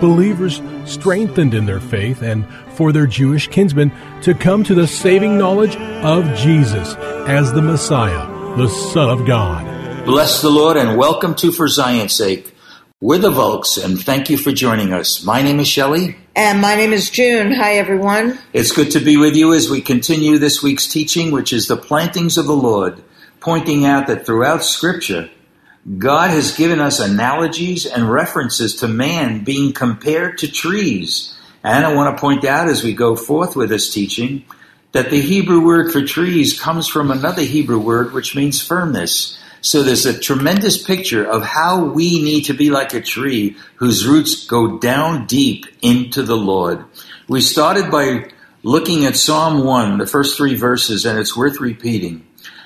Believers strengthened in their faith and for their Jewish kinsmen to come to the saving knowledge of Jesus as the Messiah, the Son of God. Bless the Lord and welcome to For Zion's Sake. We're the Volks and thank you for joining us. My name is Shelley. And my name is June. Hi, everyone. It's good to be with you as we continue this week's teaching, which is the plantings of the Lord, pointing out that throughout Scripture, God has given us analogies and references to man being compared to trees. And I want to point out as we go forth with this teaching that the Hebrew word for trees comes from another Hebrew word which means firmness. So there's a tremendous picture of how we need to be like a tree whose roots go down deep into the Lord. We started by looking at Psalm 1, the first three verses, and it's worth repeating.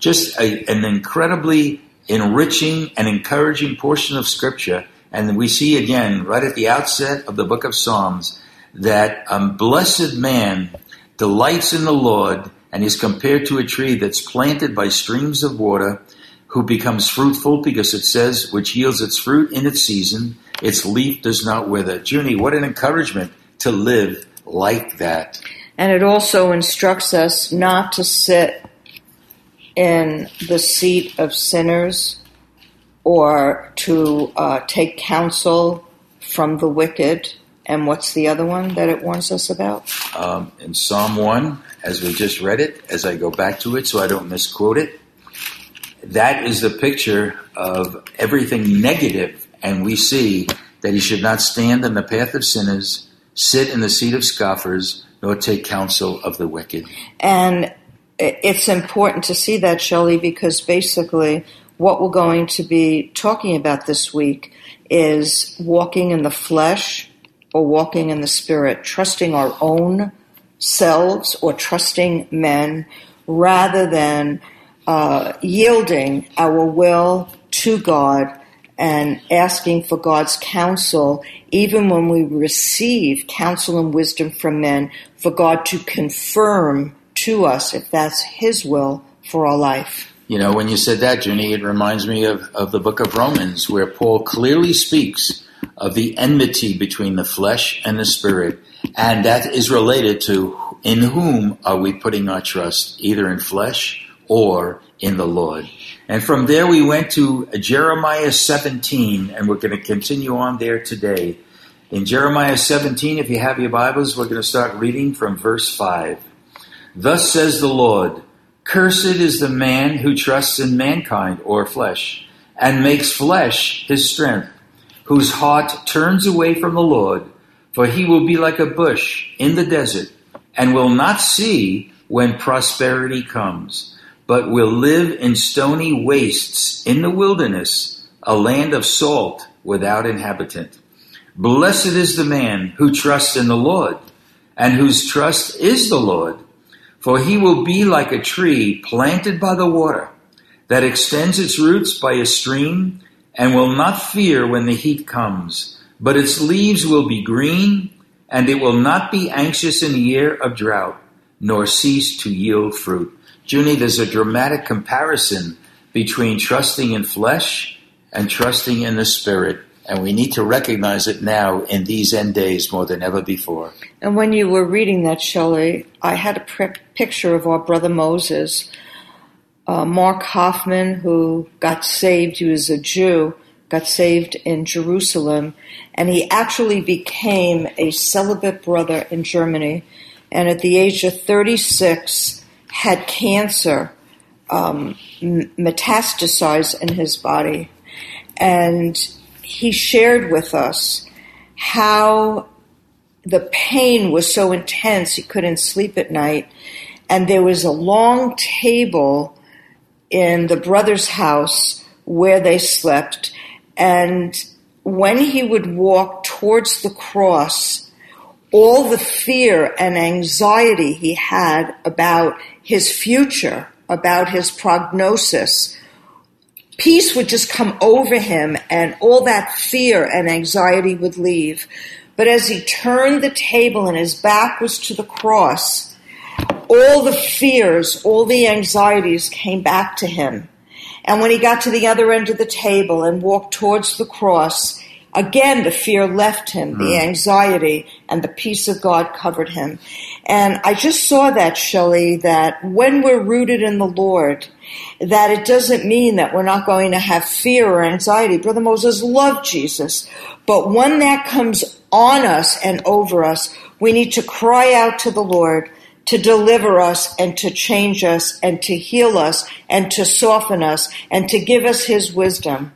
just a, an incredibly enriching and encouraging portion of Scripture. And we see again, right at the outset of the book of Psalms, that a um, blessed man delights in the Lord and is compared to a tree that's planted by streams of water, who becomes fruitful because it says, which yields its fruit in its season, its leaf does not wither. Junie, what an encouragement to live like that. And it also instructs us not to sit in the seat of sinners or to uh, take counsel from the wicked. And what's the other one that it warns us about? Um, in Psalm 1, as we just read it, as I go back to it so I don't misquote it, that is the picture of everything negative, and we see that he should not stand in the path of sinners, sit in the seat of scoffers, nor take counsel of the wicked. And it's important to see that, Shelley, because basically what we're going to be talking about this week is walking in the flesh or walking in the spirit, trusting our own selves or trusting men rather than uh, yielding our will to God and asking for God's counsel, even when we receive counsel and wisdom from men, for God to confirm to us if that's His will for our life. You know, when you said that, Junie, it reminds me of, of the book of Romans, where Paul clearly speaks of the enmity between the flesh and the spirit. And that is related to in whom are we putting our trust, either in flesh or in the Lord. And from there we went to Jeremiah 17, and we're going to continue on there today. In Jeremiah 17, if you have your Bibles, we're going to start reading from verse 5. Thus says the Lord, Cursed is the man who trusts in mankind or flesh, and makes flesh his strength, whose heart turns away from the Lord, for he will be like a bush in the desert, and will not see when prosperity comes, but will live in stony wastes in the wilderness, a land of salt without inhabitant. Blessed is the man who trusts in the Lord, and whose trust is the Lord for he will be like a tree planted by the water that extends its roots by a stream and will not fear when the heat comes, but its leaves will be green and it will not be anxious in the year of drought, nor cease to yield fruit. Junie, there's a dramatic comparison between trusting in flesh and trusting in the spirit. And we need to recognize it now in these end days more than ever before. And when you were reading that, Shelley, I had a pr- picture of our brother Moses, uh, Mark Hoffman, who got saved. He was a Jew, got saved in Jerusalem, and he actually became a celibate brother in Germany. And at the age of 36, had cancer um, metastasized in his body. And he shared with us how the pain was so intense he couldn't sleep at night. And there was a long table in the brother's house where they slept. And when he would walk towards the cross, all the fear and anxiety he had about his future, about his prognosis, peace would just come over him and all that fear and anxiety would leave. But as he turned the table and his back was to the cross, all the fears, all the anxieties came back to him. And when he got to the other end of the table and walked towards the cross, again the fear left him, the Mm. anxiety, and the peace of God covered him. And I just saw that, Shelley, that when we're rooted in the Lord, that it doesn't mean that we're not going to have fear or anxiety. Brother Moses loved Jesus. But when that comes on us and over us, we need to cry out to the Lord to deliver us and to change us and to heal us and to soften us and to give us his wisdom.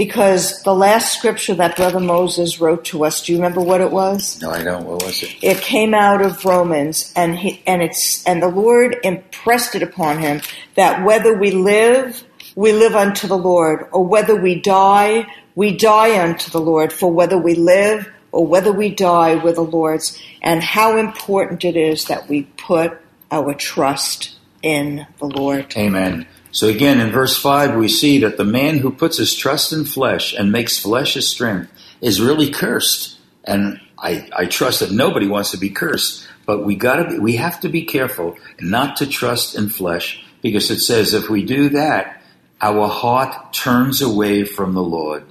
Because the last scripture that Brother Moses wrote to us, do you remember what it was? No, I don't. What was it? It came out of Romans and he, and it's, and the Lord impressed it upon him that whether we live, we live unto the Lord, or whether we die, we die unto the Lord, for whether we live or whether we die, we're the Lord's, and how important it is that we put our trust in the Lord. Amen. So again, in verse 5, we see that the man who puts his trust in flesh and makes flesh his strength is really cursed. And I, I trust that nobody wants to be cursed, but we gotta be, we have to be careful not to trust in flesh because it says if we do that, our heart turns away from the Lord.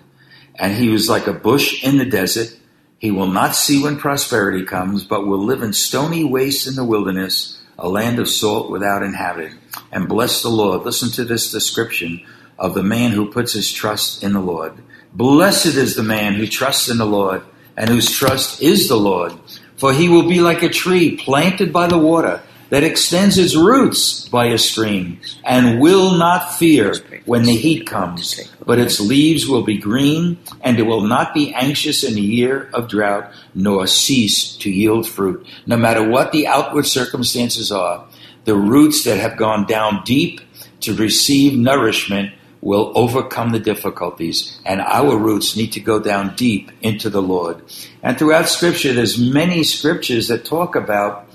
And he was like a bush in the desert. He will not see when prosperity comes, but will live in stony wastes in the wilderness, a land of salt without inhabitant. And bless the Lord. Listen to this description of the man who puts his trust in the Lord. Blessed is the man who trusts in the Lord and whose trust is the Lord. For he will be like a tree planted by the water that extends its roots by a stream and will not fear when the heat comes, but its leaves will be green and it will not be anxious in a year of drought nor cease to yield fruit. No matter what the outward circumstances are, the roots that have gone down deep to receive nourishment will overcome the difficulties and our roots need to go down deep into the Lord. And throughout scripture there's many scriptures that talk about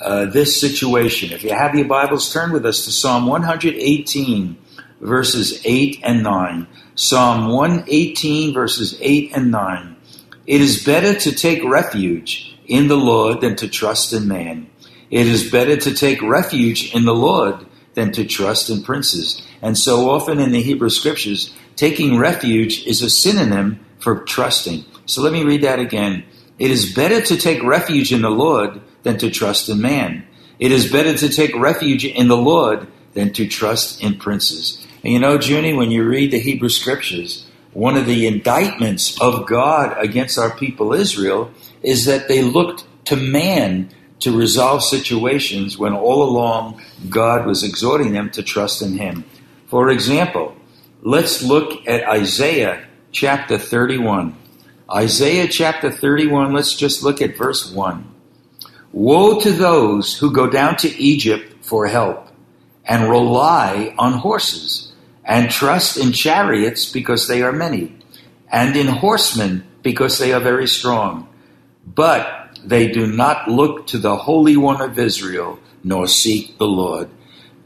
uh, this situation. If you have your Bibles, turn with us to Psalm 118, verses 8 and 9. Psalm 118, verses 8 and 9. It is better to take refuge in the Lord than to trust in man. It is better to take refuge in the Lord than to trust in princes. And so often in the Hebrew scriptures, taking refuge is a synonym for trusting. So let me read that again. It is better to take refuge in the Lord than to trust in man. It is better to take refuge in the Lord than to trust in princes. And you know, Junie, when you read the Hebrew scriptures, one of the indictments of God against our people Israel is that they looked to man to resolve situations when all along God was exhorting them to trust in Him. For example, let's look at Isaiah chapter 31. Isaiah chapter 31, let's just look at verse 1. Woe to those who go down to Egypt for help and rely on horses and trust in chariots because they are many and in horsemen because they are very strong. But they do not look to the Holy One of Israel nor seek the Lord.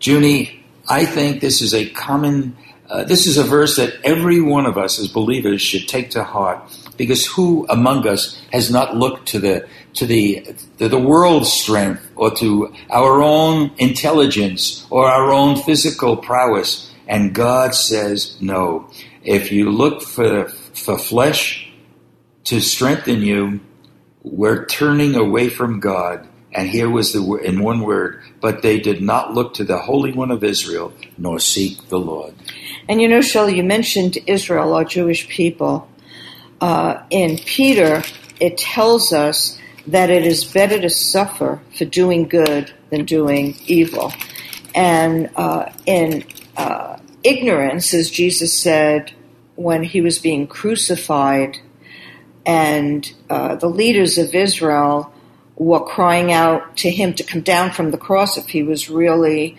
Junie, I think this is a common, uh, this is a verse that every one of us as believers should take to heart. Because who among us has not looked to the to the to the world's strength or to our own intelligence or our own physical prowess? And God says, no. If you look for for flesh to strengthen you, we're turning away from God. And here was the in one word, but they did not look to the Holy One of Israel, nor seek the Lord. And you know, Shelley, you mentioned Israel, our Jewish people. Uh, in Peter, it tells us that it is better to suffer for doing good than doing evil. And uh, in uh, ignorance, as Jesus said when he was being crucified, and uh, the leaders of Israel were crying out to him to come down from the cross if he was really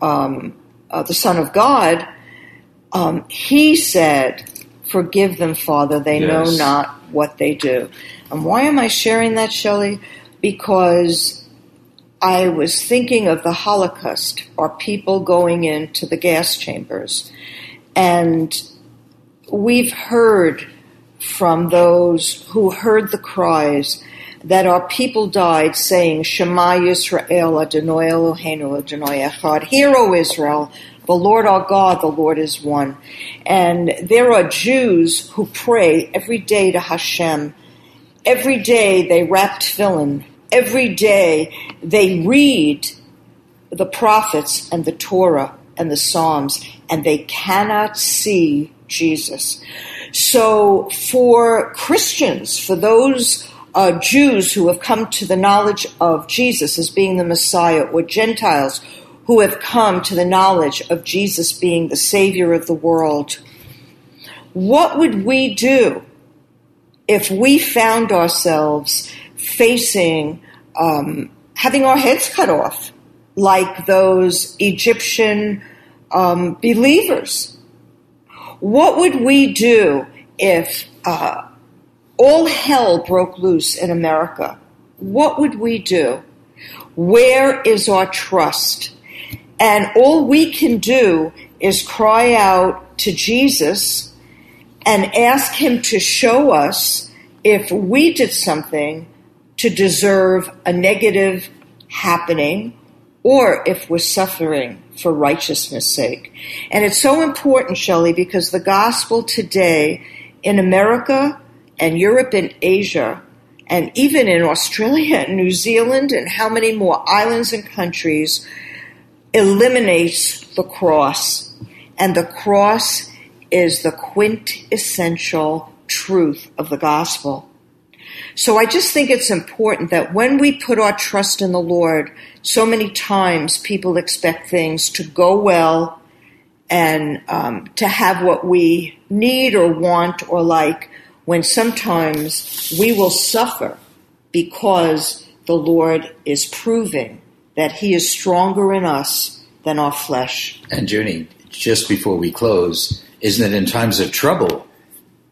um, uh, the Son of God, um, he said, Forgive them, Father, they yes. know not what they do. And why am I sharing that, Shelley? Because I was thinking of the Holocaust, or people going into the gas chambers. And we've heard from those who heard the cries that our people died saying, Shema Yisrael Adonai Eloheinu Adonai Echad. Hear, O Israel, the Lord our God, the Lord is one. And there are Jews who pray every day to Hashem. Every day they wrap tefillin. Every day they read the prophets and the Torah and the Psalms, and they cannot see Jesus. So for Christians, for those uh, Jews who have come to the knowledge of Jesus as being the Messiah, or Gentiles who have come to the knowledge of Jesus being the Savior of the world. What would we do if we found ourselves facing um, having our heads cut off like those Egyptian um, believers? What would we do if uh, all hell broke loose in America, what would we do? Where is our trust? And all we can do is cry out to Jesus and ask him to show us if we did something to deserve a negative happening or if we're suffering for righteousness' sake. And it's so important, Shelley, because the gospel today in America and Europe and Asia, and even in Australia and New Zealand, and how many more islands and countries, eliminates the cross. And the cross is the quintessential truth of the gospel. So I just think it's important that when we put our trust in the Lord, so many times people expect things to go well and um, to have what we need or want or like when sometimes we will suffer because the Lord is proving that He is stronger in us than our flesh. And Junie, just before we close, isn't it in times of trouble?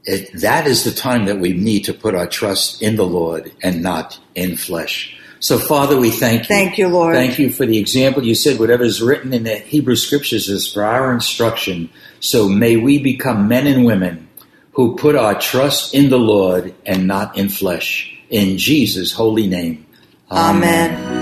It, that is the time that we need to put our trust in the Lord and not in flesh. So, Father, we thank you. Thank you, Lord. Thank you for the example. You said whatever is written in the Hebrew Scriptures is for our instruction. So, may we become men and women who put our trust in the Lord and not in flesh. In Jesus' holy name. Amen.